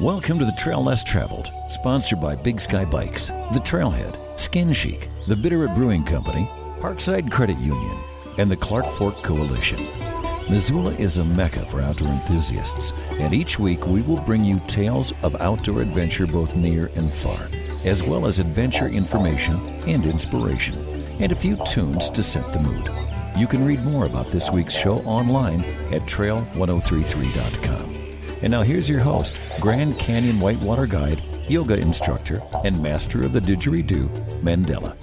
Welcome to the Trail Less Traveled, sponsored by Big Sky Bikes, The Trailhead, Skin Chic, The Bitterroot Brewing Company, Parkside Credit Union, and the Clark Fork Coalition. Missoula is a mecca for outdoor enthusiasts, and each week we will bring you tales of outdoor adventure both near and far, as well as adventure information and inspiration, and a few tunes to set the mood. You can read more about this week's show online at trail1033.com. And now here's your host, Grand Canyon Whitewater Guide, yoga instructor, and master of the didgeridoo, Mandela.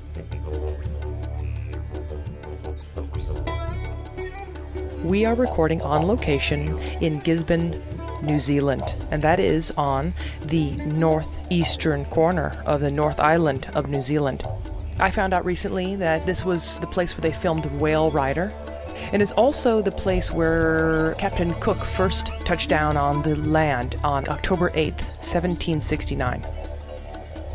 We are recording on location in Gisborne, New Zealand, and that is on the northeastern corner of the North Island of New Zealand. I found out recently that this was the place where they filmed Whale Rider, and is also the place where Captain Cook first touched down on the land on October 8th, 1769.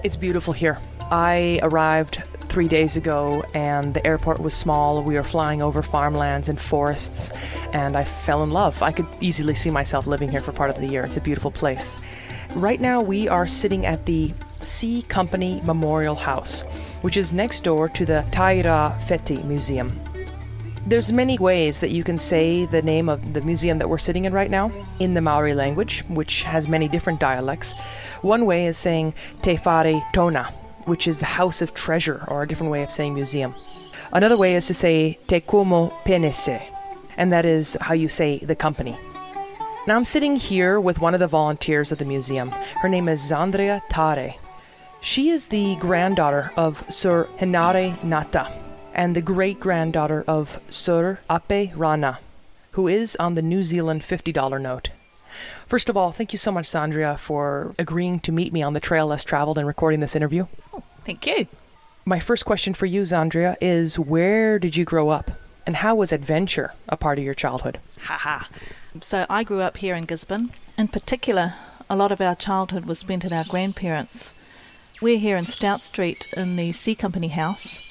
It's beautiful here. I arrived three days ago and the airport was small. We were flying over farmlands and forests, and I fell in love. I could easily see myself living here for part of the year. It's a beautiful place. Right now, we are sitting at the C Company Memorial House, which is next door to the Taira Feti Museum. There's many ways that you can say the name of the museum that we're sitting in right now in the Maori language, which has many different dialects. One way is saying Te Whare Tona, which is the house of treasure, or a different way of saying museum. Another way is to say Te Komo Penese, and that is how you say the company. Now I'm sitting here with one of the volunteers at the museum. Her name is Zandria Tare. She is the granddaughter of Sir Henare Ngata, and the great granddaughter of Sir Apirana, who is on the New Zealand $50 note. First of all, thank you so much, Zandria, for agreeing to meet me on the Trail Less Traveled and recording this interview. Oh, thank you. My first question for you, Zandria, is where did you grow up? And how was adventure a part of your childhood? Haha. So I grew up here in Gisborne. In particular, a lot of our childhood was spent at our grandparents'. We're here in Stout Street in the C Company house,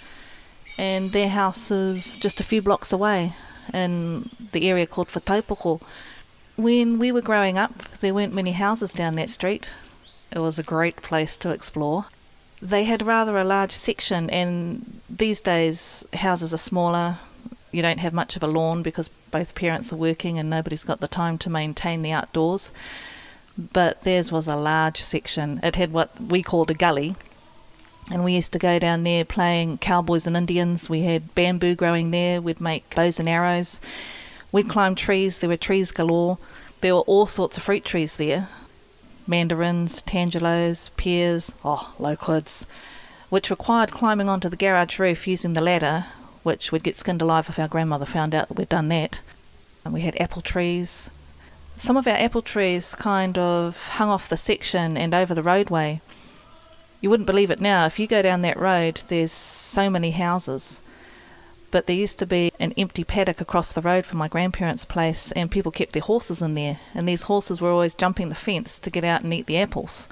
and their house is just a few blocks away in the area called Whataupoko. When we were growing up, there weren't many houses down that street. It was a great place to explore. They had rather a large section, and these days houses are smaller. You don't have much of a lawn because both parents are working and nobody's got the time to maintain the outdoors. But theirs was a large section. It had what we called a gully, and we used to go down there playing cowboys and Indians. We had bamboo growing there. We'd make bows and arrows. We'd climb trees. There were trees galore. There were all sorts of fruit trees there mandarins, tangelos, pears, oh, loquats, which required climbing onto the garage roof using the ladder, which would get skinned alive if our grandmother found out that we'd done that. And we had apple trees. Some of our apple trees kind of hung off the section and over the roadway. You wouldn't believe it now. If you go down that road, there's so many houses. But there used to be an empty paddock across the road from my grandparents' place, and people kept their horses in there. And these horses were always jumping the fence to get out and eat the apples.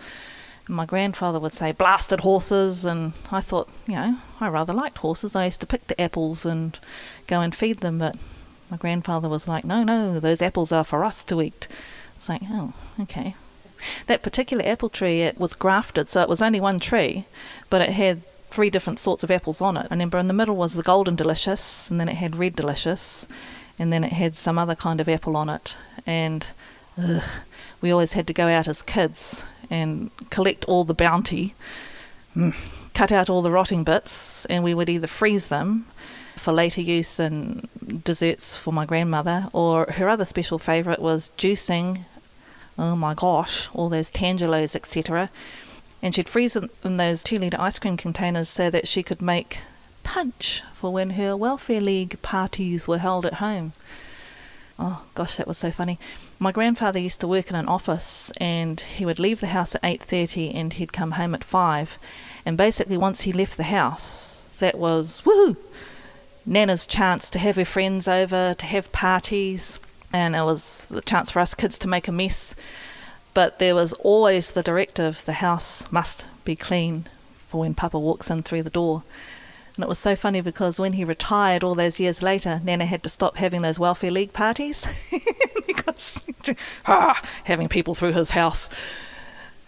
And my grandfather would say, blasted horses. And I thought, you know, I rather liked horses. I used to pick the apples and go and feed them. But my grandfather was like, no, no, those apples are for us to eat. It's like, oh, okay. That particular apple tree, it was grafted, so it was only one tree, but it had three different sorts of apples on it. I remember in the middle was the golden delicious, and then it had red delicious, and then it had some other kind of apple on it. And ugh, we always had to go out as kids and collect all the bounty, mm, cut out all the rotting bits, and we would either freeze them for later use in desserts for my grandmother, or her other special favourite was juicing oh my gosh, all those tangelos, etc. And she'd freeze it in those two litre ice cream containers so that she could make punch for when her welfare league parties were held at home. Oh gosh, that was so funny. My grandfather used to work in an office and he would leave the house at 8:30 and he'd come home at 5. And basically once he left the house, that was woohoo. Nana's chance to have her friends over, to have parties, and it was the chance for us kids to make a mess. But there was always the directive the house must be clean for when Papa walks in through the door. And it was so funny because when he retired all those years later, Nana had to stop having those welfare league parties because ah, having people through his house.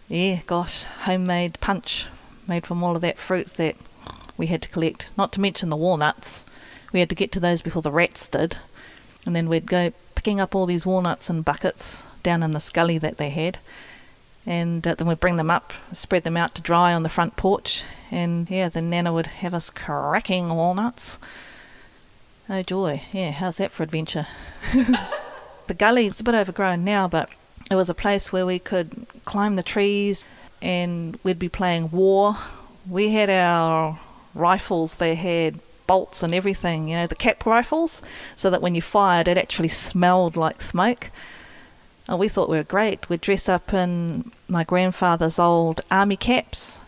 Yeah, gosh, homemade punch made from all of that fruit that we had to collect. Not to mention the walnuts. We had to get to those before the rats did. And then we'd go picking up all these walnuts in buckets down in the scully that they had. And uh, then we'd bring them up, spread them out to dry on the front porch. And yeah, then Nana would have us cracking walnuts. Oh joy, yeah, how's that for adventure? the gully, it's a bit overgrown now, but it was a place where we could climb the trees and we'd be playing war. We had our rifles, they had bolts and everything, you know, the cap rifles, so that when you fired, it actually smelled like smoke. And we thought we were great. We'd dress up in my grandfather's old army caps.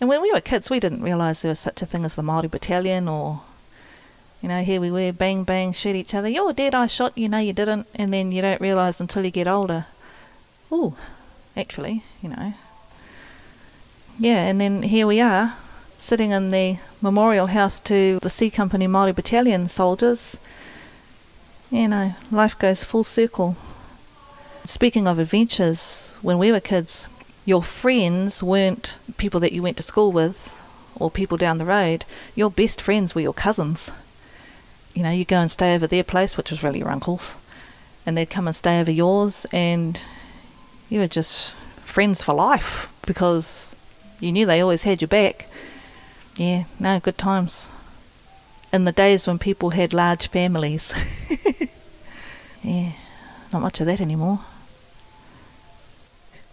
And when we were kids, we didn't realise there was such a thing as the Māori battalion or, you know, here we were, bang, bang, shoot each other. You're dead, I shot you, no, you didn't. And then you don't realise until you get older. Ooh, actually, you know. Yeah, and then here we are, sitting in the memorial house to the C Company Māori Battalion soldiers. You know, life goes full circle. Speaking of adventures, when we were kids, your friends weren't people that you went to school with or people down the road. Your best friends were your cousins. You know, you go and stay over their place, which was really your uncle's, and they'd come and stay over yours, and you were just friends for life because you knew they always had your back. Yeah, no, good times. In the days when people had large families. yeah, not much of that anymore.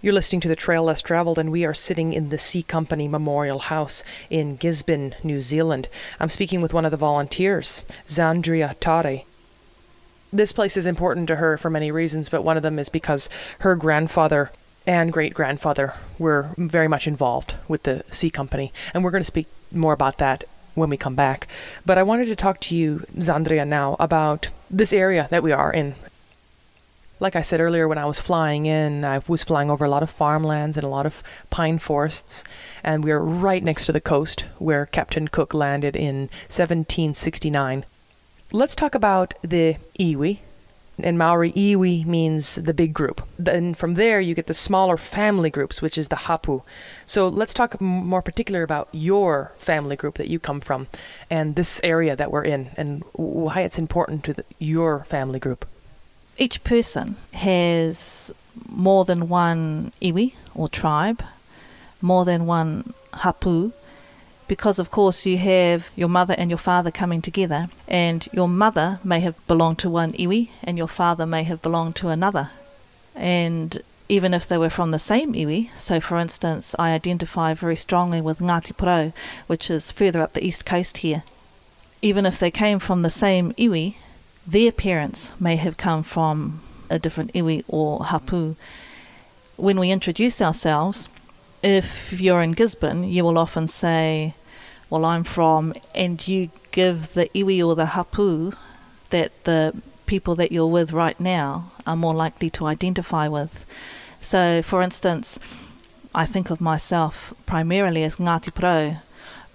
You're listening to The Trail Less Traveled, and we are sitting in the C Company Memorial House in Gisborne, New Zealand. I'm speaking with one of the volunteers, Zandria Tare. This place is important to her for many reasons, but one of them is because her grandfather and great grandfather were very much involved with the C Company, and we're going to speak more about that when we come back. But I wanted to talk to you, Zandria, now about this area that we are in like I said earlier, when I was flying in, I was flying over a lot of farmlands and a lot of pine forests, and we are right next to the coast where Captain Cook landed in 1769. Let's talk about the iwi. In Maori, iwi means the big group. Then from there, you get the smaller family groups, which is the hapu. So let's talk more particular about your family group that you come from and this area that we're in and why it's important to the, your family group each person has more than one iwi or tribe, more than one hapu, because of course you have your mother and your father coming together, and your mother may have belonged to one iwi, and your father may have belonged to another. And even if they were from the same iwi, so for instance, I identify very strongly with Ngati Porou, which is further up the east coast here. Even if they came from the same iwi, their parents may have come from a different iwi or hapu. When we introduce ourselves, if you're in Gisborne, you will often say, Well, I'm from, and you give the iwi or the hapu that the people that you're with right now are more likely to identify with. So, for instance, I think of myself primarily as Ngati Porou,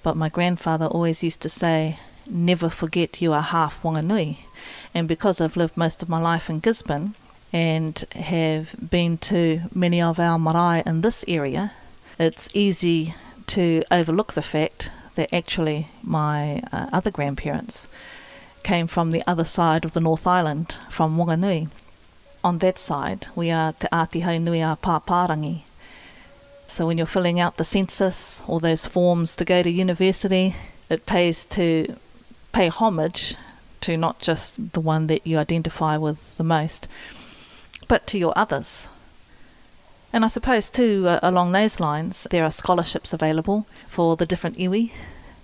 but my grandfather always used to say, Never forget you are half Wanganui. And because I've lived most of my life in Gisborne and have been to many of our marae in this area, it's easy to overlook the fact that actually my uh, other grandparents came from the other side of the North Island, from Wanganui. On that side, we are Te Āti Nui a Pāpārangi. So when you're filling out the census or those forms to go to university, it pays to pay homage to not just the one that you identify with the most, but to your others. And I suppose, too, uh, along those lines, there are scholarships available for the different iwi,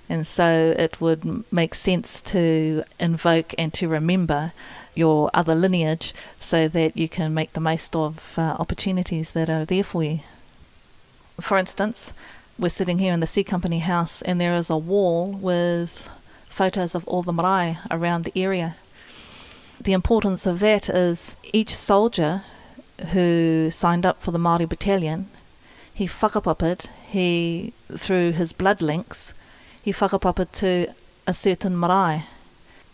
and so it would make sense to invoke and to remember your other lineage so that you can make the most of uh, opportunities that are there for you. For instance, we're sitting here in the C Company house, and there is a wall with photos of all the marae around the area. The importance of that is each soldier who signed up for the Māori battalion, he whakapapid, he, through his blood links, he whakapapa to a certain marae.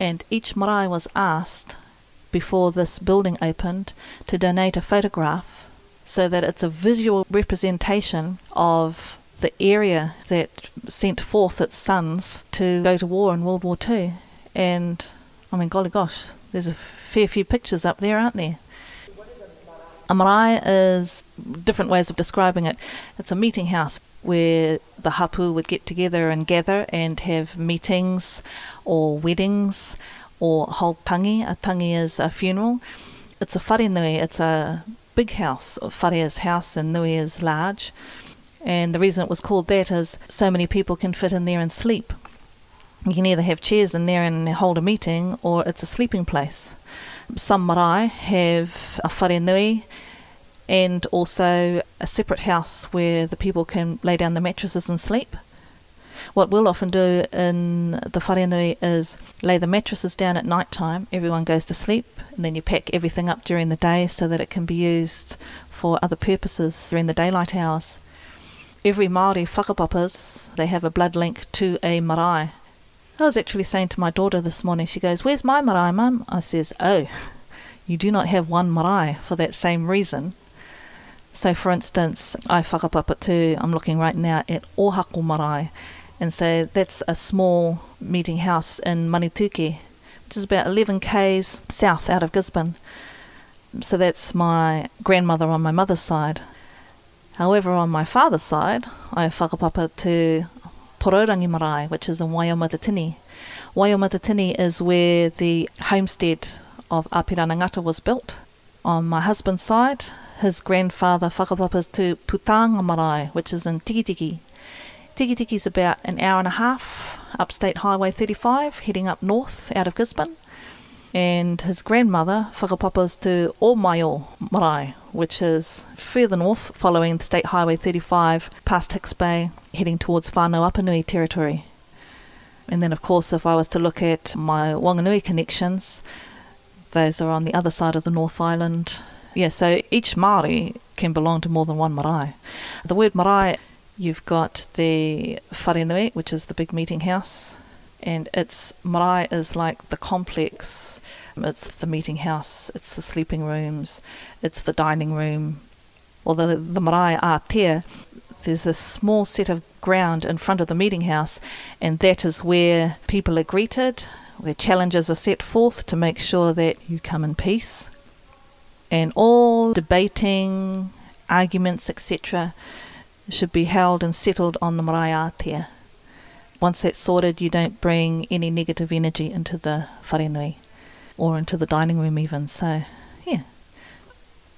And each marae was asked before this building opened to donate a photograph so that it's a visual representation of the area that sent forth its sons to go to war in World War Two. And I mean, golly gosh, there's a fair few pictures up there, aren't there? A marae is different ways of describing it. It's a meeting house where the hapu would get together and gather and have meetings or weddings or hold tangi. A tangi is a funeral. It's a whare nui, it's a big house. Whare is house and nui is large. And the reason it was called that is so many people can fit in there and sleep. You can either have chairs in there and hold a meeting, or it's a sleeping place. Some marae have a whare and also a separate house where the people can lay down the mattresses and sleep. What we'll often do in the whare is lay the mattresses down at night time, everyone goes to sleep, and then you pack everything up during the day so that it can be used for other purposes during the daylight hours. Every Māori whakapapas, they have a blood link to a marae. I was actually saying to my daughter this morning, she goes, Where's my marae, mum? I says, Oh, you do not have one marae for that same reason. So, for instance, I whakapapa too, I'm looking right now at Ohako Marae, and so that's a small meeting house in Manutuke, which is about 11 k's south out of Gisborne. So that's my grandmother on my mother's side. However, on my father's side, I whakapapa to Pororangi Marae, which is in Waiomatatini. Waiomatatini is where the homestead of Apiranangata was built. On my husband's side, his grandfather whakapapas to Putanga Marae, which is in Tikitiki. Tikitiki is about an hour and a half up State Highway 35, heading up north out of Gisborne. And his grandmother whakapapas to Omaio Marae, which is further north, following State Highway 35 past Hicks Bay, heading towards Whānau Apanui territory. And then, of course, if I was to look at my Wanganui connections, those are on the other side of the North Island. Yeah, so each Māori can belong to more than one marae. The word marae, you've got the wharenui, which is the big meeting house, and its marae is like the complex. It's the meeting house, it's the sleeping rooms, it's the dining room. Although the, marae ātea, there's a small set of ground in front of the meeting house, and that is where people are greeted, where challenges are set forth to make sure that you come in peace. And all debating, arguments, etc., should be held and settled on the marae ātea. Once that's sorted, you don't bring any negative energy into the wharenui or into the dining room, even. So, yeah.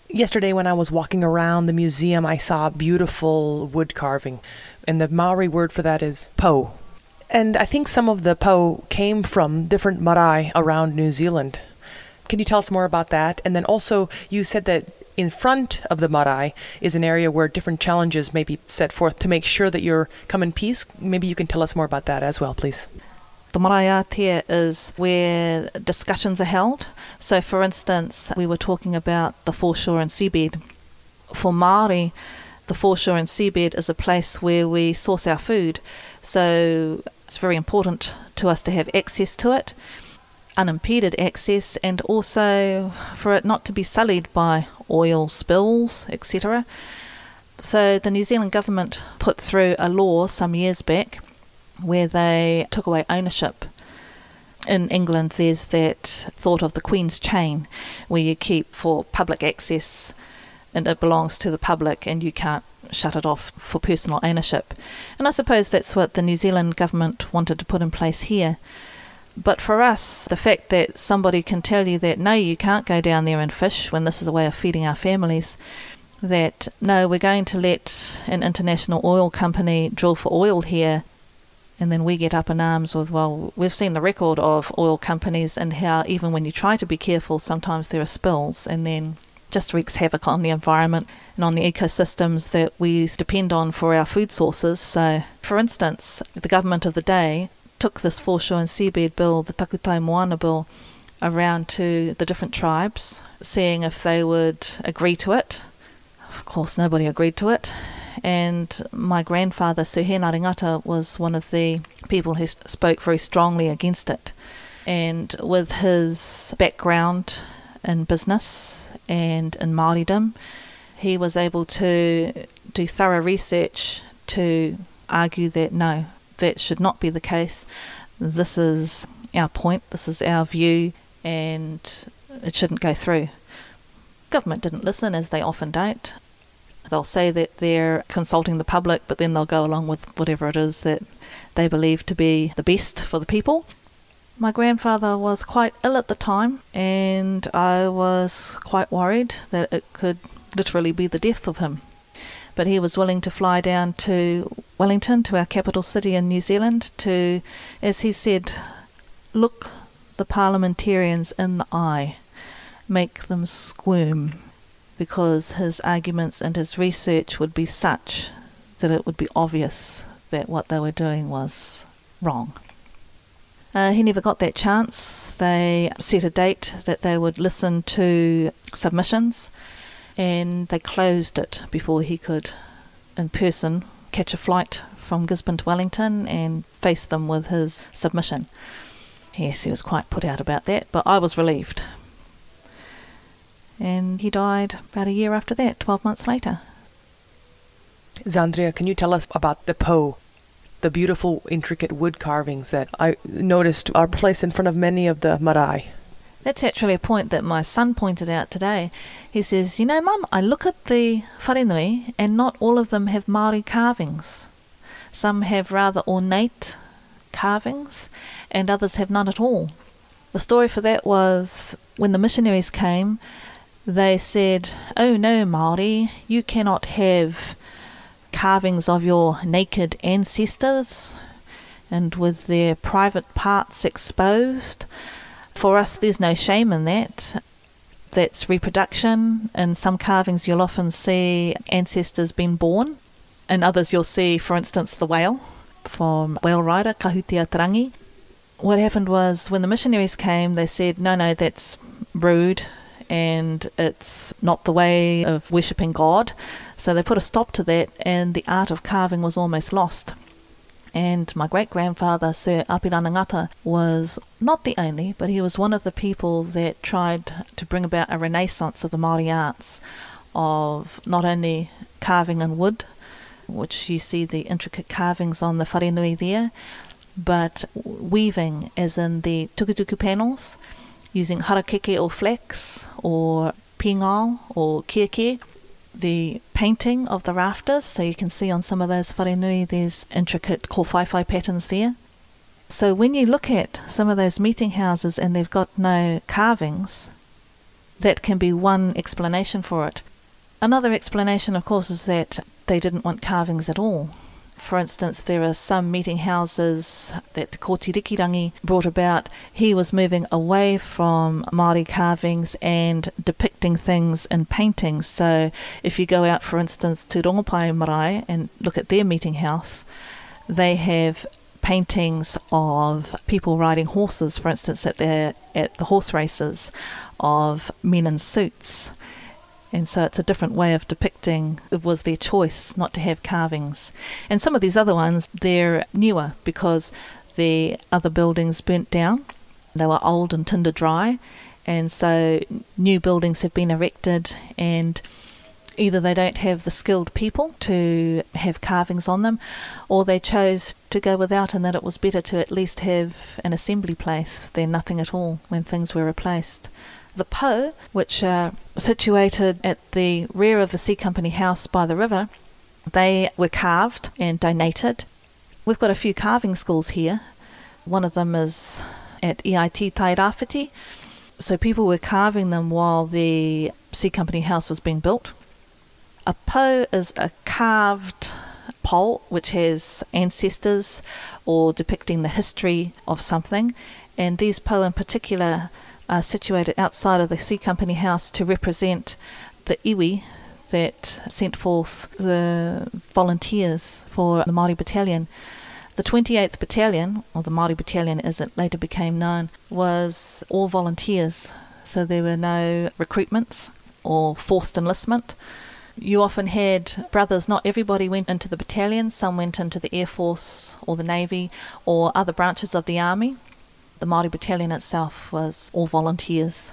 Yesterday, when I was walking around the museum, I saw beautiful wood carving, and the Maori word for that is pou. And I think some of the pou came from different marae around New Zealand. Can you tell us more about that? And then also, you said that in front of the marae is an area where different challenges may be set forth to make sure that you're come in peace. Maybe you can tell us more about that as well, please. The marae ātea is where discussions are held. So, for instance, we were talking about the foreshore and seabed. For Māori, the foreshore and seabed is a place where we source our food. So, it's very important to us to have access to it, unimpeded access, and also for it not to be sullied by oil spills, etc. So, the New Zealand government put through a law some years back where they took away ownership. In England, there's that thought of the Queen's chain, where you keep for public access and it belongs to the public and you can't shut it off for personal ownership. And I suppose that's what the New Zealand government wanted to put in place here. But for us, the fact that somebody can tell you that no, you can't go down there and fish when this is a way of feeding our families, that no, we're going to let an international oil company drill for oil here and then we get up in arms with, well, we've seen the record of oil companies and how even when you try to be careful, sometimes there are spills and then just wreaks havoc on the environment and on the ecosystems that we depend on for our food sources. So, for instance, the government of the day took this foreshore and seabed bill, the Takutai Moana bill, around to the different tribes, seeing if they would agree to it. Of course, nobody agreed to it and my grandfather, Sir Henare Ngata, was one of the people who spoke very strongly against it. And with his background in business and in Māoridom, he was able to do thorough research to argue that no, that should not be the case. This is our point, this is our view, and it shouldn't go through. Government didn't listen, as they often don't. They'll say that they're consulting the public, but then they'll go along with whatever it is that they believe to be the best for the people. My grandfather was quite ill at the time, and I was quite worried that it could literally be the death of him. But he was willing to fly down to Wellington, to our capital city in New Zealand, to, as he said, look the parliamentarians in the eye, make them squirm, because his arguments and his research would be such that it would be obvious that what they were doing was wrong. Uh, he never got that chance. They set a date that they would listen to submissions and they closed it before he could, in person, catch a flight from Gisborne to Wellington and face them with his submission. Yes, he was quite put out about that, but I was relieved. And he died about a year after that, 12 months later. Zandria, can you tell us about the pou, the beautiful, intricate wood carvings that I noticed are placed in front of many of the marae? That's actually a point that my son pointed out today. He says, You know, Mum, I look at the wharenui and not all of them have Māori carvings. Some have rather ornate carvings and others have none at all. The story for that was when the missionaries came, they said, Oh no, Māori, you cannot have carvings of your naked ancestors and with their private parts exposed. For us, there's no shame in that. That's reproduction. In some carvings, you'll often see ancestors being born. In others, you'll see, for instance, the whale from Whale Rider, Kahutia Te Rangi. What happened was when the missionaries came, they said, no, no, that's rude and it's not the way of worshipping God. So they put a stop to that, and the art of carving was almost lost. And my great grandfather, Sir Apirana Ngata, was not the only, but he was one of the people that tried to bring about a renaissance of the Māori arts, of not only carving in wood, which you see the intricate carvings on the wharenui there, but weaving, as in the tukutuku panels, using harakeke or flax, or pīngao or kiekie, the painting of the rafters. So you can see on some of those wharenui there's intricate kōwhaiwhai patterns there. So when you look at some of those meeting houses and they've got no carvings, that can be one explanation for it. Another explanation, of course, is that they didn't want carvings at all. For instance, there are some meeting houses that Kooti Rikirangi brought about. He was moving away from Māori carvings and depicting things in paintings. So if you go out, for instance, to Rongopai Marae and look at their meeting house, they have paintings of people riding horses, for instance, at the at the horse races, of men in suits. And so it's a different way of depicting it was their choice not to have carvings. And some of these other ones, they're newer because the other buildings burnt down. They were old and tinder dry. And so new buildings have been erected and either they don't have the skilled people to have carvings on them or they chose to go without and that it was better to at least have an assembly place than nothing at all when things were replaced the Pou, which are situated at the rear of the C Company house by the river, they were carved and donated. We've got a few carving schools here. One of them is at EIT Tairāwhiti. So people were carving them while the C Company house was being built. A pou is a carved pole which has ancestors or depicting the history of something. And these pou in particular uh, situated outside of the C Company house to represent the iwi that sent forth the volunteers for the Māori Battalion. The 28th Battalion, or the Māori Battalion as it later became known, was all volunteers. So there were no recruitments or forced enlistment. you often had brothers, not everybody went into the battalion, some went into the Air Force or the Navy or other branches of the Army. The Māori battalion itself was all volunteers.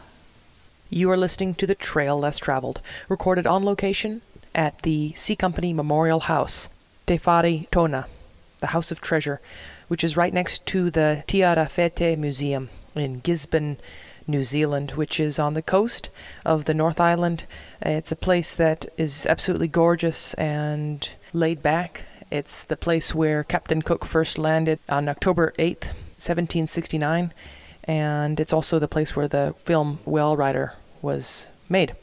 You are listening to The Trail Less Traveled, recorded on location at the C Company Memorial House, Te Whare Tona, the House of Treasure, which is right next to the Tairāwhiti Museum in Gisborne, New Zealand, which is on the coast of the North Island. It's a place that is absolutely gorgeous and laid back. It's the place where Captain Cook first landed on October 8th, 1769, and it's also the place where the film Whale Rider was made.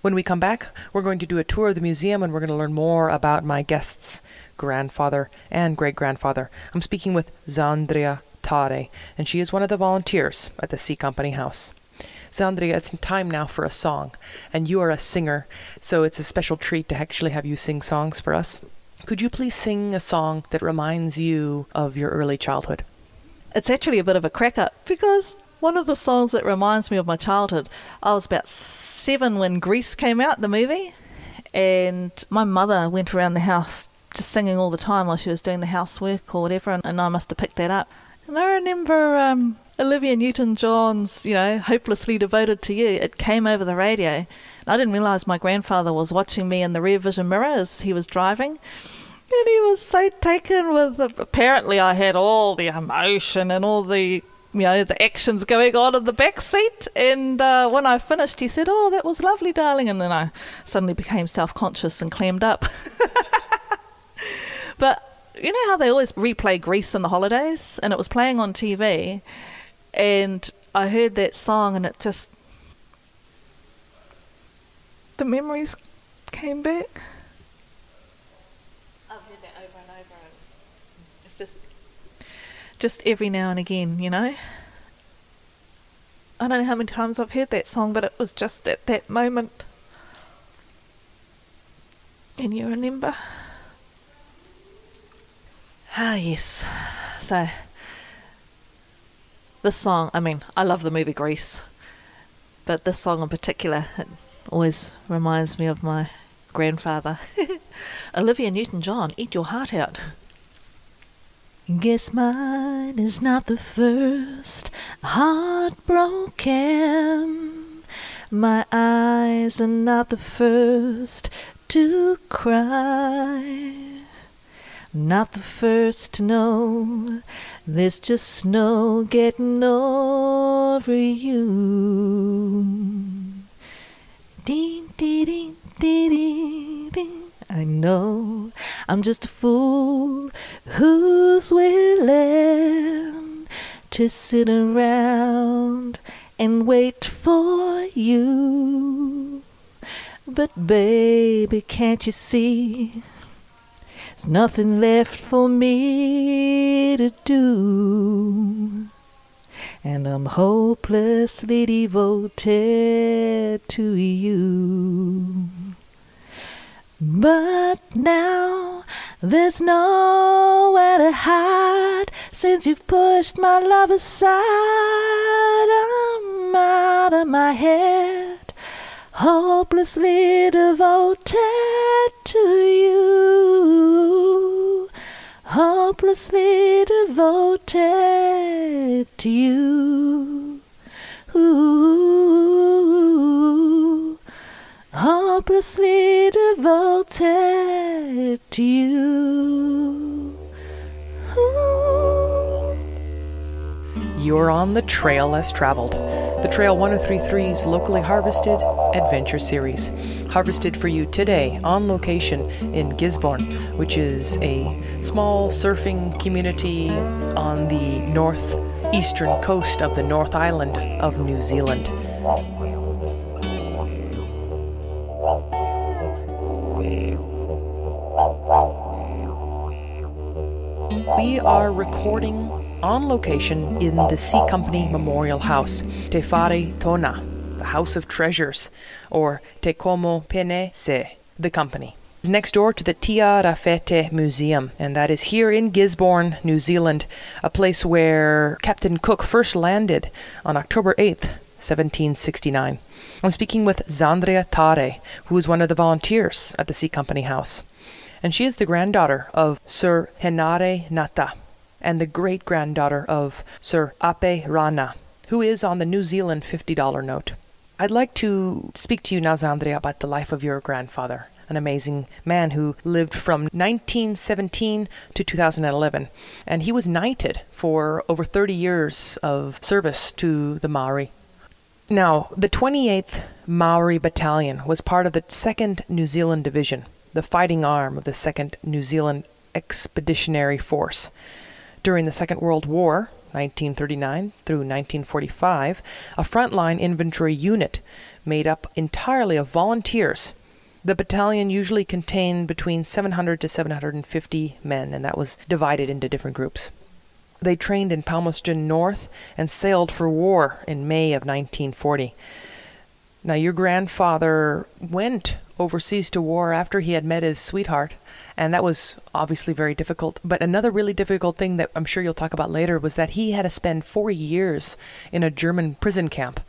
When we come back, we're going to do a tour of the museum and we're going to learn more about my guests' grandfather and great grandfather. I'm speaking with Zandria Tare, and she is one of the volunteers at the C Company House. Zandria, it's time now for a song, and you are a singer, so it's a special treat to actually have you sing songs for us. Could you please sing a song that reminds you of your early childhood? It's actually a bit of a crack up because one of the songs that reminds me of my childhood, I was about seven when Grease came out, the movie, and my mother went around the house just singing all the time while she was doing the housework or whatever, and, and I must have picked that up. And I remember um, Olivia Newton John's, you know, Hopelessly Devoted to You. It came over the radio. And I didn't realise my grandfather was watching me in the rear vision mirror as he was driving. And he was so taken with, it. apparently, I had all the emotion and all the you know, the actions going on in the back seat. And uh, when I finished, he said, Oh, that was lovely, darling. And then I suddenly became self conscious and clammed up. but you know how they always replay Grease in the holidays? And it was playing on TV. And I heard that song, and it just. The memories came back. I've heard that over and over. It's just. Just every now and again, you know? I don't know how many times I've heard that song, but it was just at that moment. Can you remember? Ah, yes. So, this song, I mean, I love the movie Grease, but this song in particular, it always reminds me of my grandfather. Olivia Newton John, Eat Your Heart Out. Guess mine is not the first heartbroken. My eyes are not the first to cry. Not the first to know there's just snow getting over you. Ding, ding, ding, ding, ding. I know I'm just a fool who's willing to sit around and wait for you. But baby, can't you see? There's nothing left for me to do. And I'm hopelessly devoted to you. But now there's nowhere to hide since you've pushed my love aside. I'm out of my head hopelessly devoted to you, hopelessly devoted to you. Ooh, hopelessly devoted to you. You're on the trail less traveled the Trail 1033's locally harvested adventure series. Harvested for you today on location in Gisborne, which is a small surfing community on the northeastern coast of the North Island of New Zealand. We are recording on location in the C Company Memorial House, Te Whare Tona, the House of Treasures, or Te Komo Pene Se, the company. It's next door to the Tairāwhiti Museum, and that is here in Gisborne, New Zealand, a place where Captain Cook first landed on October 8th, 1769. I'm speaking with Zandria Tare, who is one of the volunteers at the C Company House. And she is the granddaughter of Sir Henare Ngata and the great granddaughter of Sir Apirana, who is on the New Zealand $50 note. I'd like to speak to you now, Zandria, about the life of your grandfather an amazing man who lived from 1917 to 2011. And he was knighted for over 30 years of service to the Maori. Now, the 28th Maori Battalion was part of the 2nd New Zealand Division, the fighting arm of the 2nd New Zealand Expeditionary Force. During the Second World War, 1939 through 1945, a frontline infantry unit made up entirely of volunteers the battalion usually contained between 700 to 750 men, and that was divided into different groups. They trained in Palmerston North and sailed for war in May of 1940. Now, your grandfather went overseas to war after he had met his sweetheart, and that was obviously very difficult. But another really difficult thing that I'm sure you'll talk about later was that he had to spend four years in a German prison camp.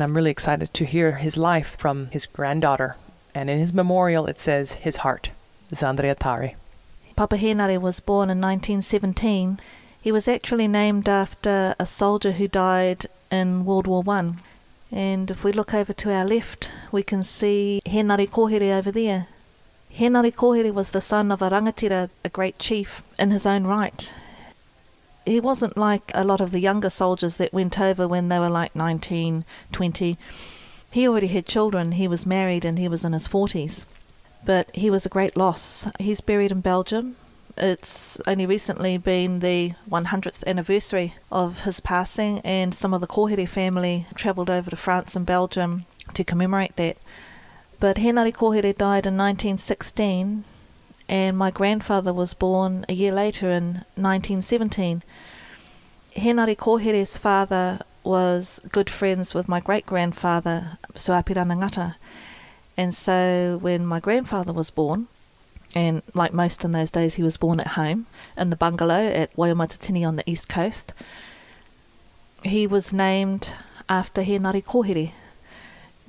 I'm really excited to hear his life from his granddaughter, and in his memorial it says his heart, Zandria Tare. Papa Henare was born in 1917. He was actually named after a soldier who died in World War One. And if we look over to our left, we can see Henare Kohere over there. Henare Kohere was the son of a rangatira, a great chief in his own right. He wasn't like a lot of the younger soldiers that went over when they were like 19, 20 he already had children, he was married, and he was in his 40s. But he was a great loss. He's buried in Belgium. It's only recently been the 100th anniversary of his passing, and some of the Kohere family travelled over to France and Belgium to commemorate that. But Henare Kohere died in 1916, and my grandfather was born a year later in 1917. Henare Kohere's father was good friends with my great grandfather, Sir Apirana Ngata. And so when my grandfather was born, and like most in those days, he was born at home in the bungalow at Waiomatatini on the east coast. He was named after Henare Kohere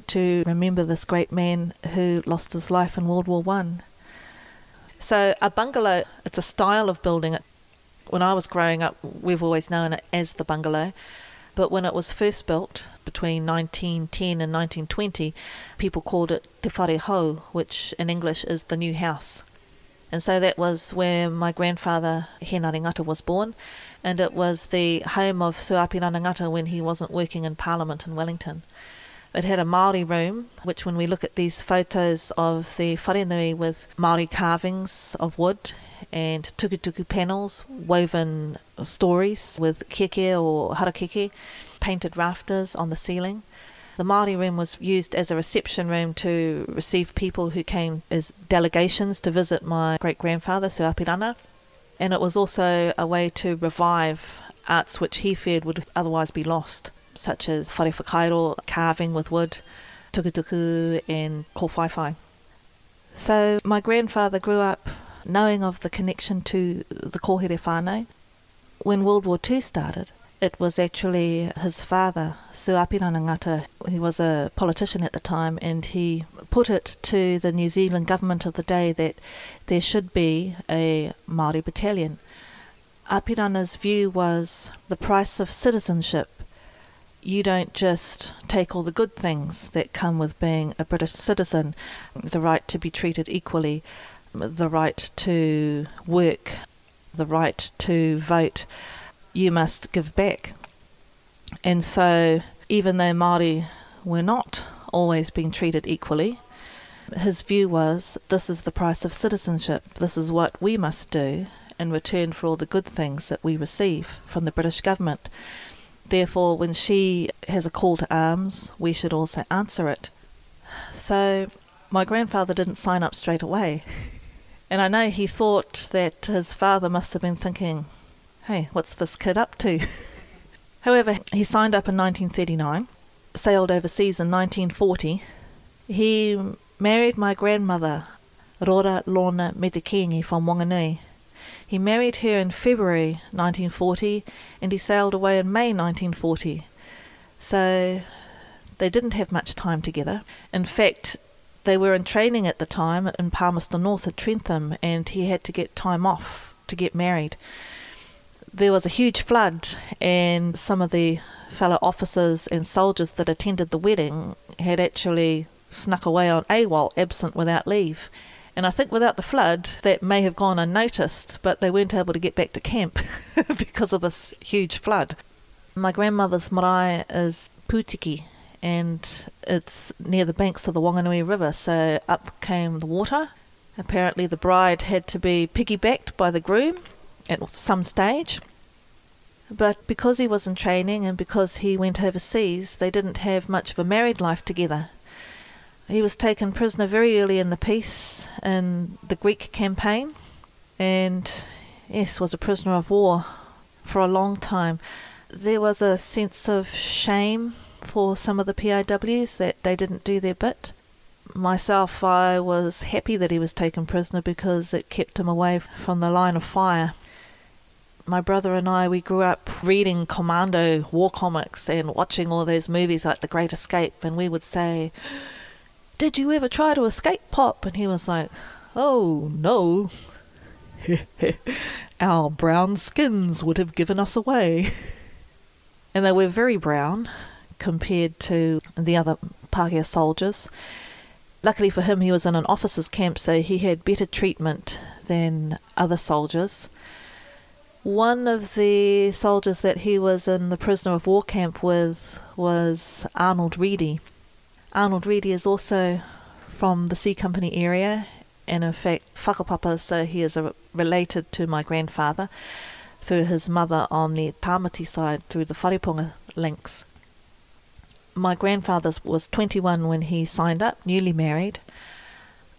to remember this great man who lost his life in World War One. So a bungalow, it's a style of building. When I was growing up, we've always known it as the bungalow. But when it was first built between 1910 and 1920, people called it Te Whare Hau, which in English is the new house. And so that was where my grandfather, Henare Ngata, was born, and it was the home of Sir Apirana Ngata when he wasn't working in Parliament in Wellington. It had a Maori room, which when we look at these photos of the wharenui with Maori carvings of wood and tukutuku panels, woven stories with keke or harakeke, painted rafters on the ceiling. The Maori room was used as a reception room to receive people who came as delegations to visit my great grandfather, Sir Apirana. And it was also a way to revive arts which he feared would otherwise be lost such as whare whakairo, carving with wood, tukutuku, and kōwhaiwhai. So my grandfather grew up knowing of the connection to the kōhere whānau. When World War II started, it was actually his father, Sir Apirana Ngata, he was a politician at the time, and he put it to the New Zealand government of the day that there should be a Māori battalion. Apirana's view was the price of citizenship you don't just take all the good things that come with being a British citizen the right to be treated equally, the right to work, the right to vote. You must give back. And so, even though Māori were not always being treated equally, his view was this is the price of citizenship, this is what we must do in return for all the good things that we receive from the British government. Therefore, when she has a call to arms, we should also answer it. So, my grandfather didn't sign up straight away. And I know he thought that his father must have been thinking, hey, what's this kid up to? However, he signed up in 1939, sailed overseas in 1940. He married my grandmother, Rora Lorna Metekingi from Wanganui. He married her in February 1940 and he sailed away in May 1940. So They didn't have much time together. In fact, they were in training at the time in Palmerston North at Trentham, and he had to get time off to get married. There was a huge flood, and some of the fellow officers and soldiers that attended the wedding had actually snuck away on AWOL, absent without leave. And I think without the flood, that may have gone unnoticed, but they weren't able to get back to camp because of this huge flood. My grandmother's marae is Putiki, and it's near the banks of the Wanganui River, so up came the water. Apparently, the bride had to be piggybacked by the groom at some stage. But because he was in training and because he went overseas, they didn't have much of a married life together. He was taken prisoner very early in the peace in the Greek campaign, and yes, was a prisoner of war for a long time. There was a sense of shame for some of the POWs that they didn't do their bit. Myself, I was happy that he was taken prisoner because it kept him away from the line of fire. My brother and I, we grew up reading commando war comics and watching all those movies like The Great Escape, and we would say, did you ever try to escape, Pop? And he was like, Oh, no. Our brown skins would have given us away. and they were very brown compared to the other Pākehā soldiers. Luckily for him, he was in an officer's camp, so he had better treatment than other soldiers. One of the soldiers that he was in the prisoner of war camp with was Arnold Reedy Arnold Reedy is also from the C Company area, and in fact, whakapapa, so he is a, related to my grandfather through his mother on the Tamati side through the Whareponga links. My grandfather was 21 when he signed up, newly married.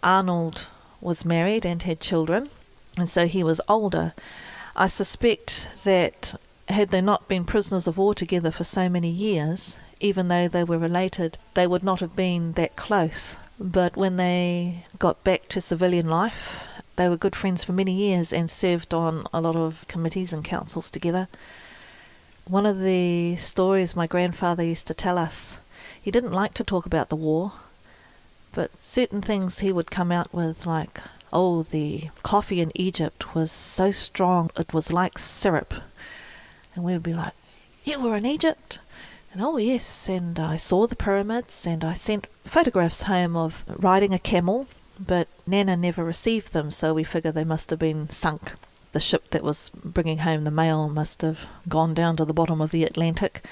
Arnold was married and had children, and so he was older. I suspect that had they not been prisoners of war together for so many years, even though they were related, they would not have been that close. But when they got back to civilian life, they were good friends for many years and served on a lot of committees and councils together. One of the stories my grandfather used to tell us, he didn't like to talk about the war, but certain things he would come out with, like, oh, the coffee in Egypt was so strong it was like syrup. And we would be like, you were in Egypt? And oh, yes, and I saw the pyramids and I sent photographs home of riding a camel, but Nana never received them, so we figure they must have been sunk. The ship that was bringing home the mail must have gone down to the bottom of the Atlantic.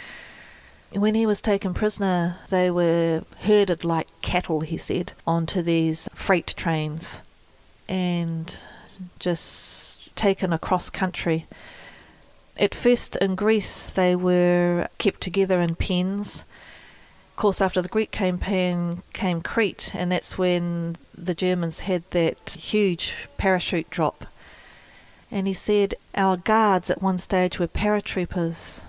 When he was taken prisoner, they were herded like cattle, he said, onto these freight trains and just taken across country at first in Greece, they were kept together in pens. Of course, after the Greek campaign came Crete, and that's when the Germans had that huge parachute drop. And he said, Our guards at one stage were paratroopers,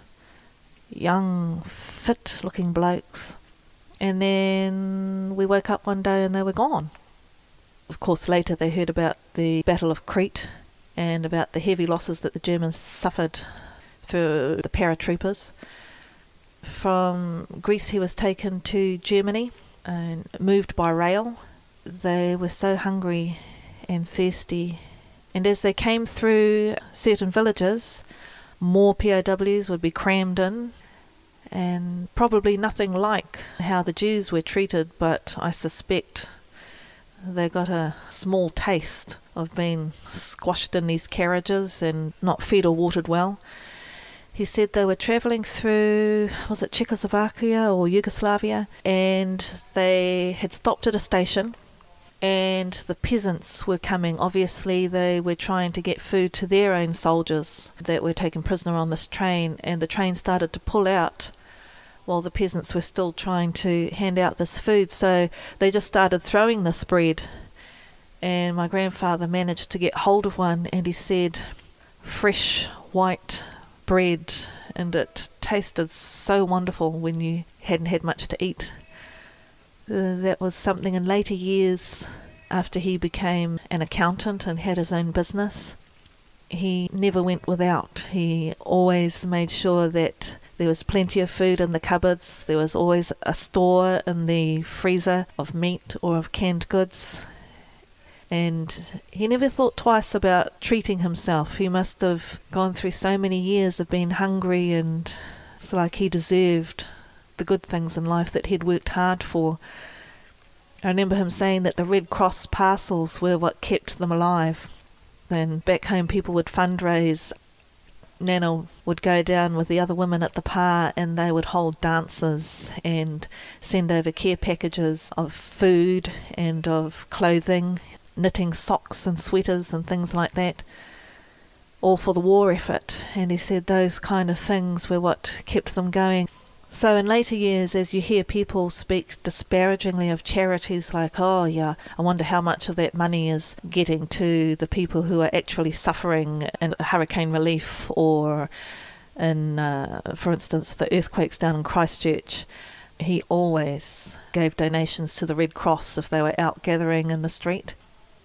young, fit looking blokes. And then we woke up one day and they were gone. Of course, later they heard about the Battle of Crete and about the heavy losses that the Germans suffered through the paratroopers. From Greece, he was taken to Germany and moved by rail. They were so hungry and thirsty, and as they came through certain villages, more POWs would be crammed in, and probably nothing like how the Jews were treated, but I suspect they got a small taste of being squashed in these carriages and not fed or watered well. He said they were travelling through, was it Czechoslovakia or Yugoslavia, and they had stopped at a station and the peasants were coming. Obviously, they were trying to get food to their own soldiers that were taken prisoner on this train, and the train started to pull out while the peasants were still trying to hand out this food. So they just started throwing this bread and my grandfather managed to get hold of one and he said fresh white bread and it tasted so wonderful when you hadn't had much to eat. Uh, that was something in later years after he became an accountant and had his own business. He never went without. He always made sure that There was plenty of food in the cupboards. There was always a store in the freezer of meat or of canned goods. And he never thought twice about treating himself. He must have gone through so many years of being hungry, and it's like he deserved the good things in life that he'd worked hard for. I remember him saying that the Red Cross parcels were what kept them alive. Then back home, people would fundraise. Nana would go down with the other women at the par and they would hold dances and send over care packages of food and of clothing, knitting socks and sweaters and things like that, all for the war effort. And he said those kind of things were what kept them going. So, in later years, as you hear people speak disparagingly of charities like, oh, yeah, I wonder how much of that money is getting to the people who are actually suffering in hurricane relief or in, uh, for instance, the earthquakes down in Christchurch. He always gave donations to the Red Cross if they were out gathering in the street.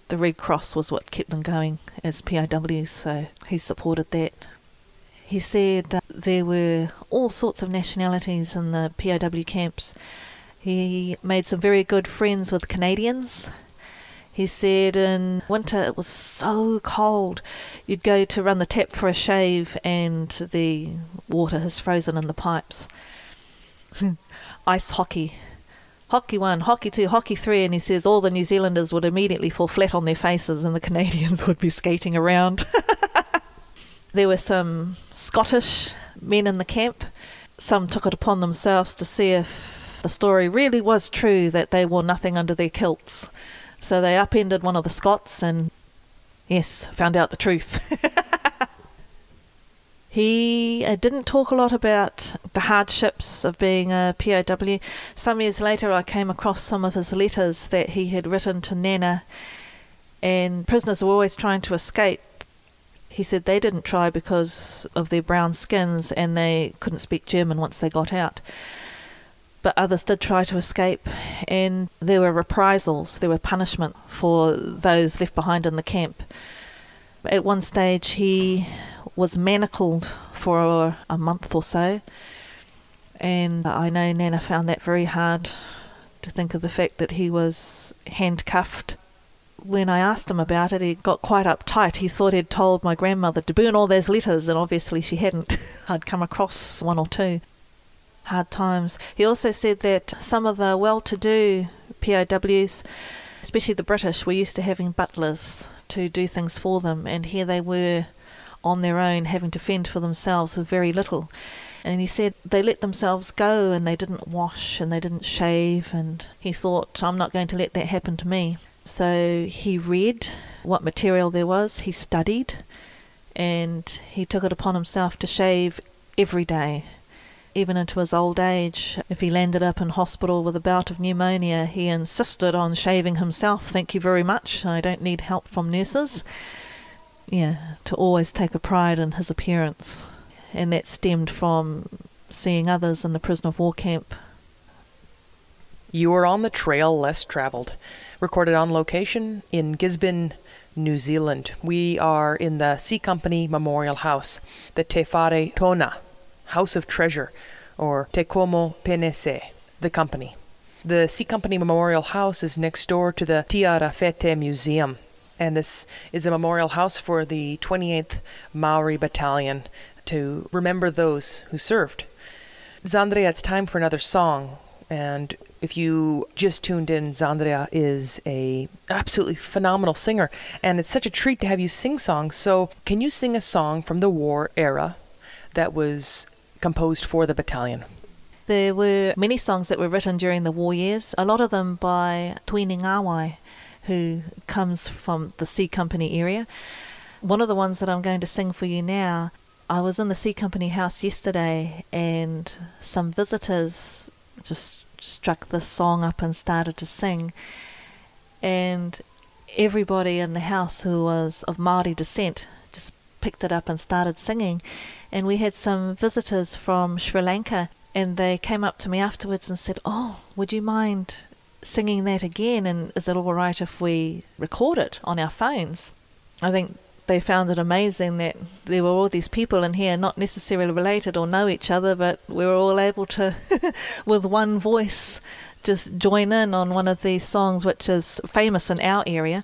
The Red Cross was what kept them going as POWs, so he supported that. He said there were all sorts of nationalities in the POW camps. He made some very good friends with Canadians. He said in winter it was so cold, you'd go to run the tap for a shave and the water has frozen in the pipes. Ice hockey. Hockey one, hockey two, hockey three, and he says all the New Zealanders would immediately fall flat on their faces and the Canadians would be skating around. There were some Scottish men in the camp. Some took it upon themselves to see if the story really was true that they wore nothing under their kilts. So they upended one of the Scots and, yes, found out the truth. he uh, didn't talk a lot about the hardships of being a POW. Some years later, I came across some of his letters that he had written to Nana, and prisoners were always trying to escape he said they didn't try because of their brown skins and they couldn't speak German once they got out. But others did try to escape, and there were reprisals, there were punishment for those left behind in the camp. At one stage, he was manacled for a month or so, and I know Nana found that very hard to think of the fact that he was handcuffed when I asked him about it, he got quite uptight. He thought he'd told my grandmother to burn all those letters, and obviously she hadn't. I'd come across one or two. Hard times. He also said that some of the well to do POWs, especially the British, were used to having butlers to do things for them, and here they were on their own having to fend for themselves with very little. And he said they let themselves go and they didn't wash and they didn't shave, and he thought, I'm not going to let that happen to me. So he read what material there was, he studied, and he took it upon himself to shave every day, even into his old age. If he landed up in hospital with a bout of pneumonia, he insisted on shaving himself. Thank you very much. I don't need help from nurses. Yeah, to always take a pride in his appearance. And that stemmed from seeing others in the prison of war camp. You are on the trail less traveled recorded on location in Gisborne, New Zealand. We are in the C Company Memorial House, the Te Whare Taonga, House of Treasure, or Te Kamupene, the company. The C Company Memorial House is next door to the Tairāwhiti Museum, and this is a memorial house for the 28th Maori Battalion to remember those who served. Zandria, it's time for another song, and if you just tuned in, Zandria is a absolutely phenomenal singer, and it's such a treat to have you sing songs. So, can you sing a song from the war era that was composed for the battalion? There were many songs that were written during the war years, a lot of them by Tuini Ngawai, who comes from the C Company area. One of the ones that I'm going to sing for you now, I was in the C Company house yesterday and some visitors just struck this song up and started to sing. And everybody in the house who was of Maori descent just picked it up and started singing. And we had some visitors from Sri Lanka, and they came up to me afterwards and said, "Oh, would you mind singing that again? And is it all right if we record it on our phones?" I think they found it amazing that there were all these people in here, not necessarily related or know each other, but we were all able to, with one voice, just join in on one of these songs, which is famous in our area.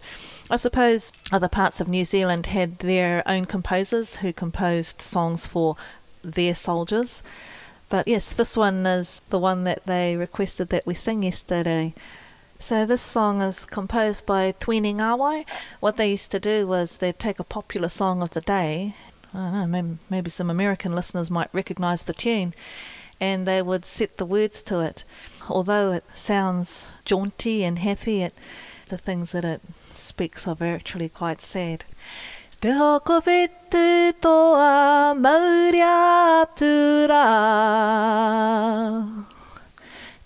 I suppose other parts of New Zealand had their own composers who composed songs for their soldiers. But yes, this one is the one that they requested that we sing yesterday. So this song is composed by Tuini Ngawai. What they used to do was they'd take a popular song of the day. I don't know, maybe, some American listeners might recognise the tune, and they would set the words to it. Although it sounds jaunty and happy, it, the things that it speaks of are actually quite sad. Te hoko whetu toa mauria tura.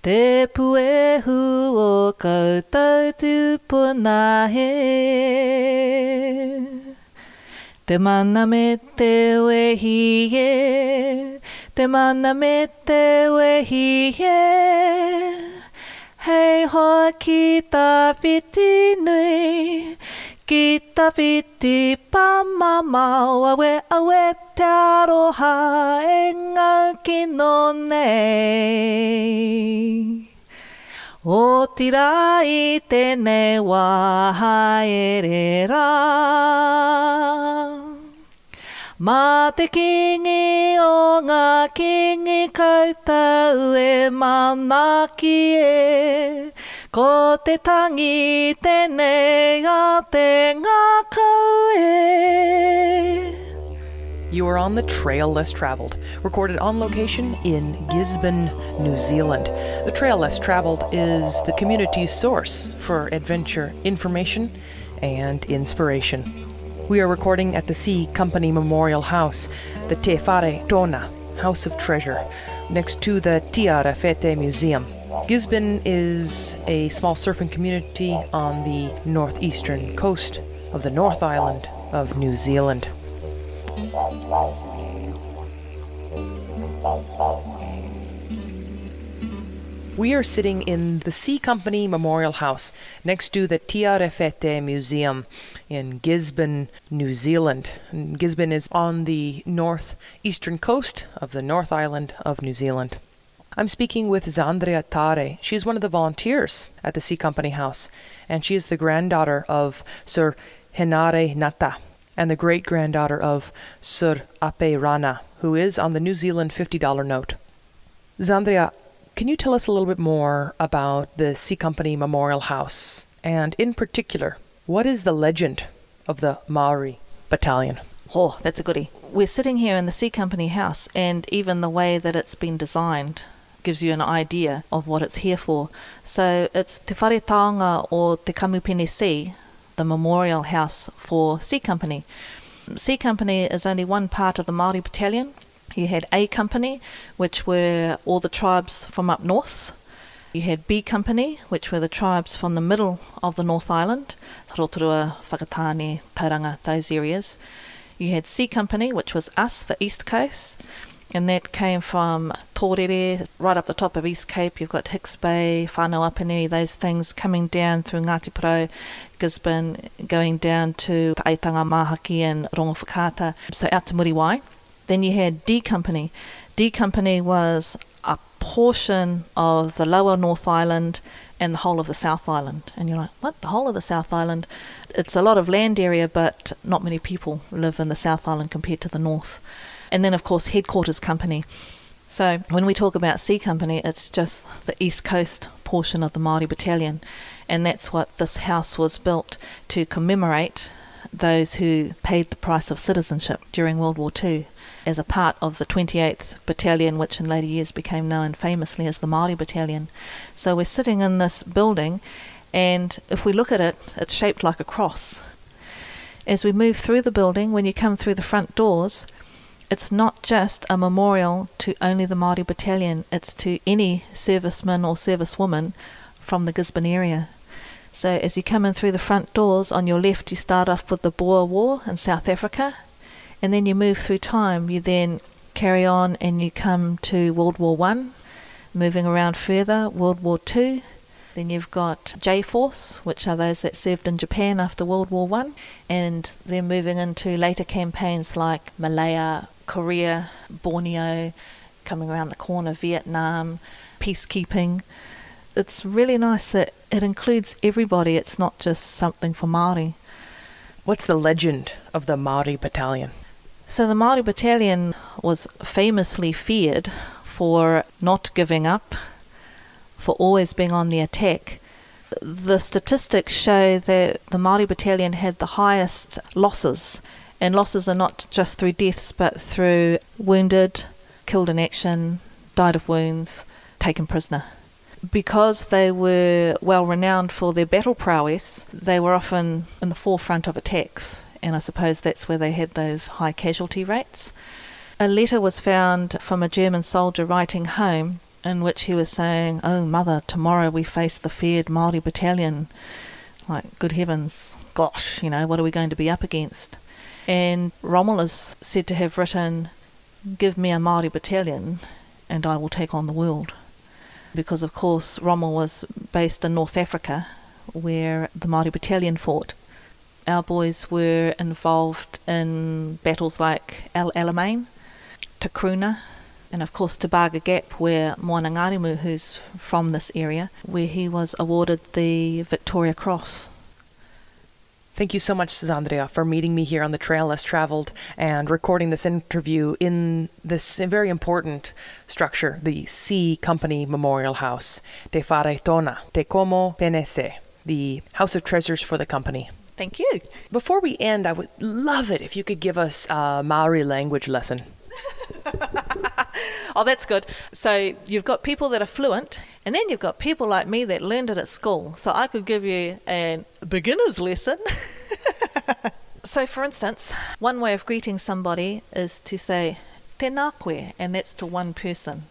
Te puehu o koutou tupuna he. Te mana me te wehi e, te mana me te wehi e. Hei hoa ki ta whiti nui, Ki ta whiti pamama awe awe te aroha e ngā kino nei. O tira i tēnei waha e rera. Mā te kingi o ngā kingi kautau e manaki e. You are on the Trail Less Traveled, recorded on location in Gisborne, New Zealand. The Trail Less Traveled is the community's source for adventure information and inspiration. We are recording at the C Company Memorial House, the Te Whare Taonga House of Treasure, next to the Tairāwhiti Museum. Gisborne is a small surfing community on the northeastern coast of the North Island of New Zealand. We are sitting in the C Company Memorial House next to the Tairāwhiti Museum in Gisborne, New Zealand. And Gisborne is on the northeastern coast of the North Island of New Zealand. I'm speaking with Zandria Tare. She's one of the volunteers at the C Company House, and she is the granddaughter of Sir Henare Ngata and the great granddaughter of Sir Apirana, who is on the New Zealand $50 note. Zandria, can you tell us a little bit more about the C Company Memorial House? And in particular, what is the legend of the Maori Battalion? Oh, that's a goodie. We're sitting here in the C Company house, and even the way that it's been designed gives you an idea of what it's here for. So it's Te Whare Taonga o Te Kamupene C, the memorial house for C Company. C Company is only one part of the Māori Battalion. You had A Company, which were all the tribes from up north. You had B Company, which were the tribes from the middle of the North Island, Rotorua, Whakatane, Tauranga, those areas. You had C Company, which was us, the East Coast, and that came from Torere, right up the top of East Cape. You've got Hicks Bay, Whanaoapanui, those things coming down through Ngāti Porou, Gisborne, going down to Aitanga Mahaki and Rongowhakaata, so out to Muriwai. Then you had D Company. D Company was a portion of the lower North Island and the whole of the South Island. And you're like, what? The whole of the South Island? It's a lot of land area, but not many people live in the South Island compared to the North. And then, of course, Headquarters Company. So when we talk about C Company, it's just the East Coast portion of the Māori Battalion. And that's what this house was built to commemorate those who paid the price of citizenship during World War II as a part of the 28th Battalion, which in later years became known famously as the Māori Battalion. So we're sitting in this building, and if we look at it, it's shaped like a cross. As we move through the building, when you come through the front doors, it's not just a memorial to only the Māori Battalion, it's to any serviceman or servicewoman from the Gisborne area. So as you come in through the front doors, on your left you start off with the Boer War in South Africa, and then you move through time. You then carry on and you come to World War One, moving around further, World War Two, Then you've got J Force, which are those that served in Japan after World War One, and they're moving into later campaigns like Malaya, Korea, Borneo, coming around the corner, Vietnam, peacekeeping. It's really nice that it includes everybody. It's not just something for Maori. What's the legend of the Maori Battalion? So the Maori Battalion was famously feared for not giving up, for always being on the attack. The statistics show that the Maori Battalion had the highest losses, and losses are not just through deaths but through wounded, killed in action, died of wounds, taken prisoner. Because they were well renowned for their battle prowess, they were often in the forefront of attacks, and I suppose that's where they had those high casualty rates. A letter was found from a German soldier writing home in which he was saying, Oh, mother, tomorrow we face the feared Maori battalion. Like, good heavens, gosh, you know, what are we going to be up against? And Rommel is said to have written, Give me a Maori battalion and I will take on the world. Because, of course, Rommel was based in North Africa where the Maori battalion fought. Our boys were involved in battles like El Alamein, Takrouna, and of course Tebaga Gap, where Moana Ngarimu, who's from this area, where he was awarded the Victoria Cross. Thank you so much, Zandria, for meeting me here on the Trail Less Traveled and recording this interview in this very important structure, the C Company Memorial House, Te Whare Taonga, Te Kamupene, the House of Treasures for the company. Thank you. Before we end, I would love it if you could give us a Maori language lesson. oh, that's good. So you've got people that are fluent, and then you've got people like me that learned it at school. So I could give you a beginner's lesson. so, for instance, one way of greeting somebody is to say tēnā koe, and that's to one person.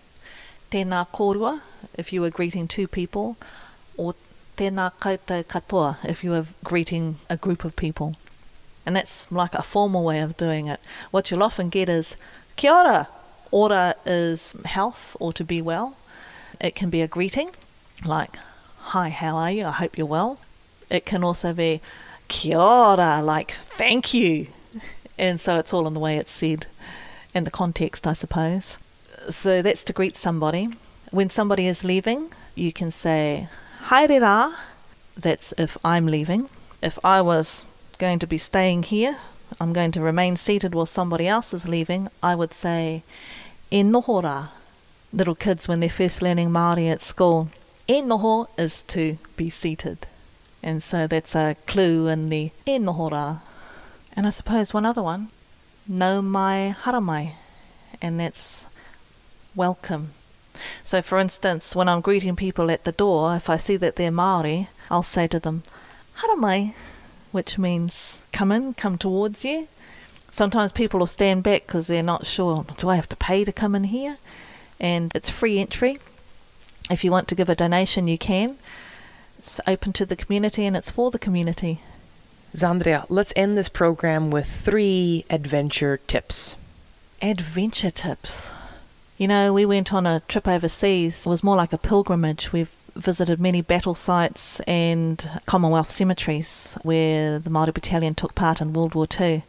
Tēnā korua, if you were greeting two people, or tēnā koutou katoa, if you were greeting a group of people. And that's like a formal way of doing it. What you'll often get is Kia ora. Ora is health or to be well. It can be a greeting, like, Hi, how are you? I hope you're well. It can also be Kia ora, like, thank you. And so it's all in the way it's said and the context, I suppose. So that's to greet somebody. When somebody is leaving, you can say Haere rā. That's if I'm leaving. If I was going to be staying here, I'm going to remain seated while somebody else is leaving, I would say, e noho rā. Little kids, when they're first learning Māori at school, e noho is to be seated. And so that's a clue in the e noho rā. And I suppose one other one, no mai haramai, and that's welcome. So, for instance, when I'm greeting people at the door, if I see that they're Māori, I'll say to them, haramai, which means come in, come towards you. Sometimes people will stand back because they're not sure do I have to pay to come in here? And it's free entry. If you want to give a donation, you can. It's open to the community and it's for the community. Zandria, let's end this program with three adventure tips. Adventure tips. You know, we went on a trip overseas. It was more like a pilgrimage. We've visited many battle sites and Commonwealth cemeteries where the Māori Battalion took part in World War II.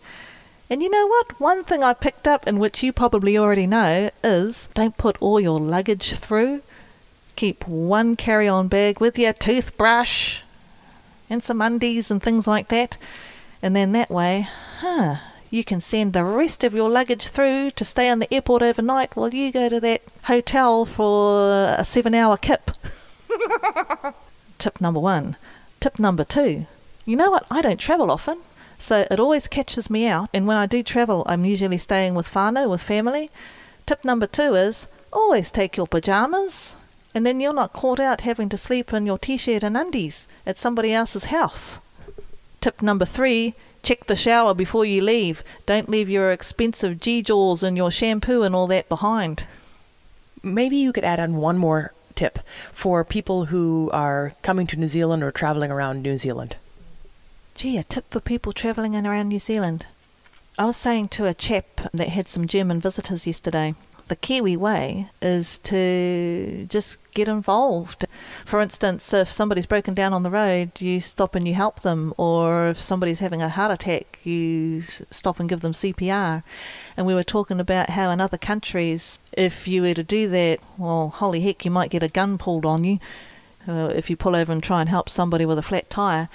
And you know what? One thing I picked up, and which you probably already know, is don't put all your luggage through. Keep one carry on bag with your toothbrush and some undies and things like that. And then that way, huh, you can send the rest of your luggage through to stay in the airport overnight while you go to that hotel for a seven hour kip. Tip number one. Tip number two. You know what? I don't travel often, so it always catches me out. And when I do travel, I'm usually staying with whānau, with family. Tip number two is always take your pajamas, and then you're not caught out having to sleep in your t shirt and undies at somebody else's house. Tip number three check the shower before you leave. Don't leave your expensive G Jaws and your shampoo and all that behind. Maybe you could add on one more tip for people who are coming to New Zealand or traveling around New Zealand? Gee, a tip for people traveling around New Zealand. I was saying to a chap that had some German visitors yesterday The Kiwi way is to just get involved. For instance, if somebody's broken down on the road, you stop and you help them, or if somebody's having a heart attack, you stop and give them CPR. And we were talking about how in other countries, if you were to do that, well, holy heck, you might get a gun pulled on you uh, if you pull over and try and help somebody with a flat tire.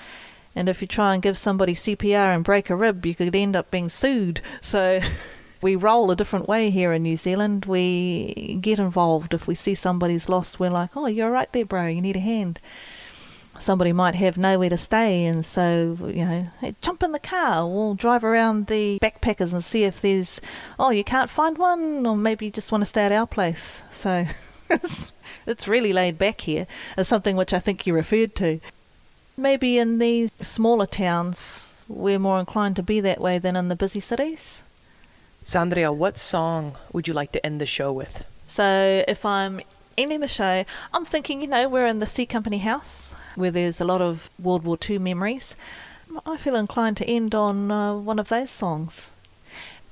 And if you try and give somebody CPR and break a rib, you could end up being sued. So we roll a different way here in New Zealand. We get involved. If we see somebody's lost, we're like, oh, you're right there, bro, you need a hand. Somebody might have nowhere to stay, and so, you know, hey, jump in the car. We'll drive around the backpackers and see if there's, oh, you can't find one, or maybe you just want to stay at our place. So it's, it's really laid back here, as something which I think you referred to. Maybe in these smaller towns, we're more inclined to be that way than in the busy cities. Zandria, what song would you like to end the show with? So if I'm ending the show, I'm thinking, you know, we're in the C Company house where there's a lot of World War II memories. I feel inclined to end on uh, one of those songs.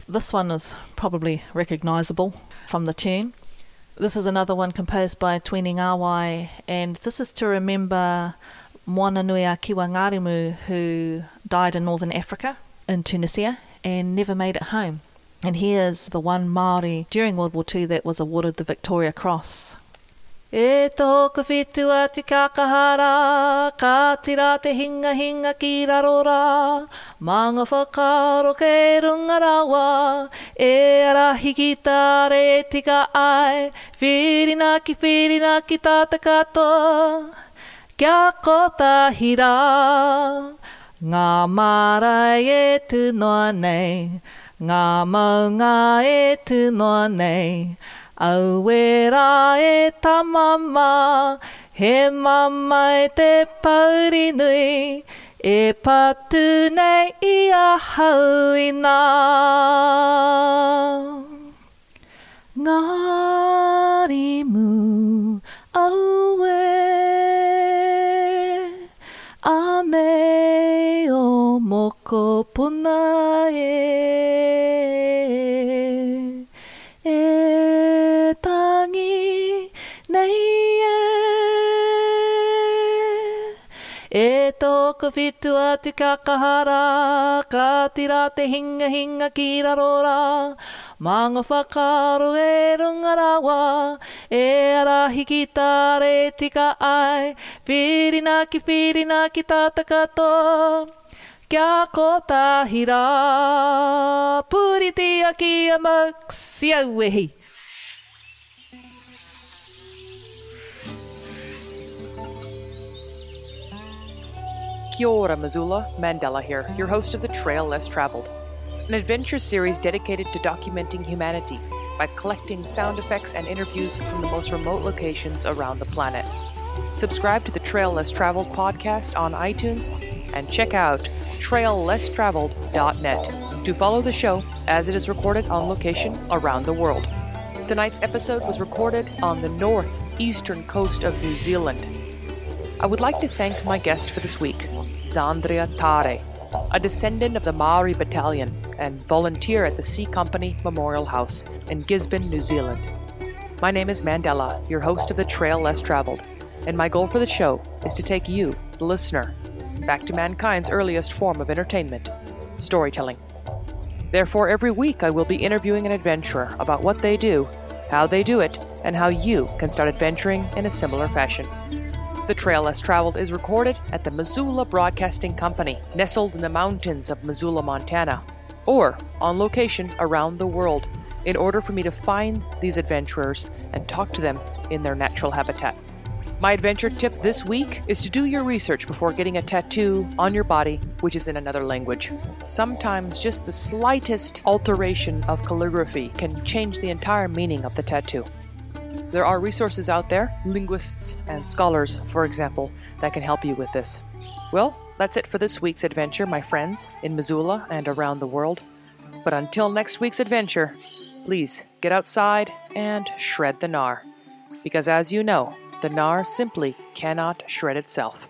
This one is probably recognisable from the tune. This is another one composed by Tuini Ngawai, and this is to remember Moana Nui a Kiwa Ngarimu, who died in northern Africa, in Tunisia, and never made it home. And here's the one Māori during World War II that was awarded the Victoria Cross. E tōku whitu a te kakahara, ka tira te hinga hinga ki raro rā, manga whakaro ke runga rawa, e ki tāre tika ai, whirina ki whirina ki kia kotahi rā, ngā marae e tūnoa nei, ngā maunga e tūnoa nei, Auera e tamama, he mama e te pauri nui, e patu nei i a hauina. Ngāri mu auera, moko puna e. E tangi nei e. E tōku whitu a te kakahara, ka tira te hinga hinga ki rarora. Manga whakaro e runga rawa, e arahi ki tāre tika ai. Whirina ki whirina ki tāta katoa. A ki a maks iauehi. Kia ora, Missoula. Mandela here, your host of The Trail Less Traveled, an adventure series dedicated to documenting humanity by collecting sound effects and interviews from the most remote locations around the planet. Subscribe to the Trail Less Traveled podcast on iTunes and check out traillesstraveled.net to follow the show as it is recorded on location around the world. Tonight's episode was recorded on the northeastern coast of New Zealand. I would like to thank my guest for this week, Zandria Tare, a descendant of the Maori battalion and volunteer at the C Company Memorial House in Gisborne, New Zealand. My name is Mandela, your host of The Trail Less Traveled, and my goal for the show is to take you, the listener, back to mankind's earliest form of entertainment storytelling. Therefore, every week I will be interviewing an adventurer about what they do, how they do it, and how you can start adventuring in a similar fashion. The Trail Less Traveled is recorded at the Missoula Broadcasting Company, nestled in the mountains of Missoula, Montana, or on location around the world, in order for me to find these adventurers and talk to them in their natural habitat. My adventure tip this week is to do your research before getting a tattoo on your body which is in another language. Sometimes just the slightest alteration of calligraphy can change the entire meaning of the tattoo. There are resources out there, linguists and scholars, for example, that can help you with this. Well, that's it for this week's adventure, my friends, in Missoula and around the world. But until next week's adventure, please get outside and shred the gnar. Because as you know, the gnar simply cannot shred itself.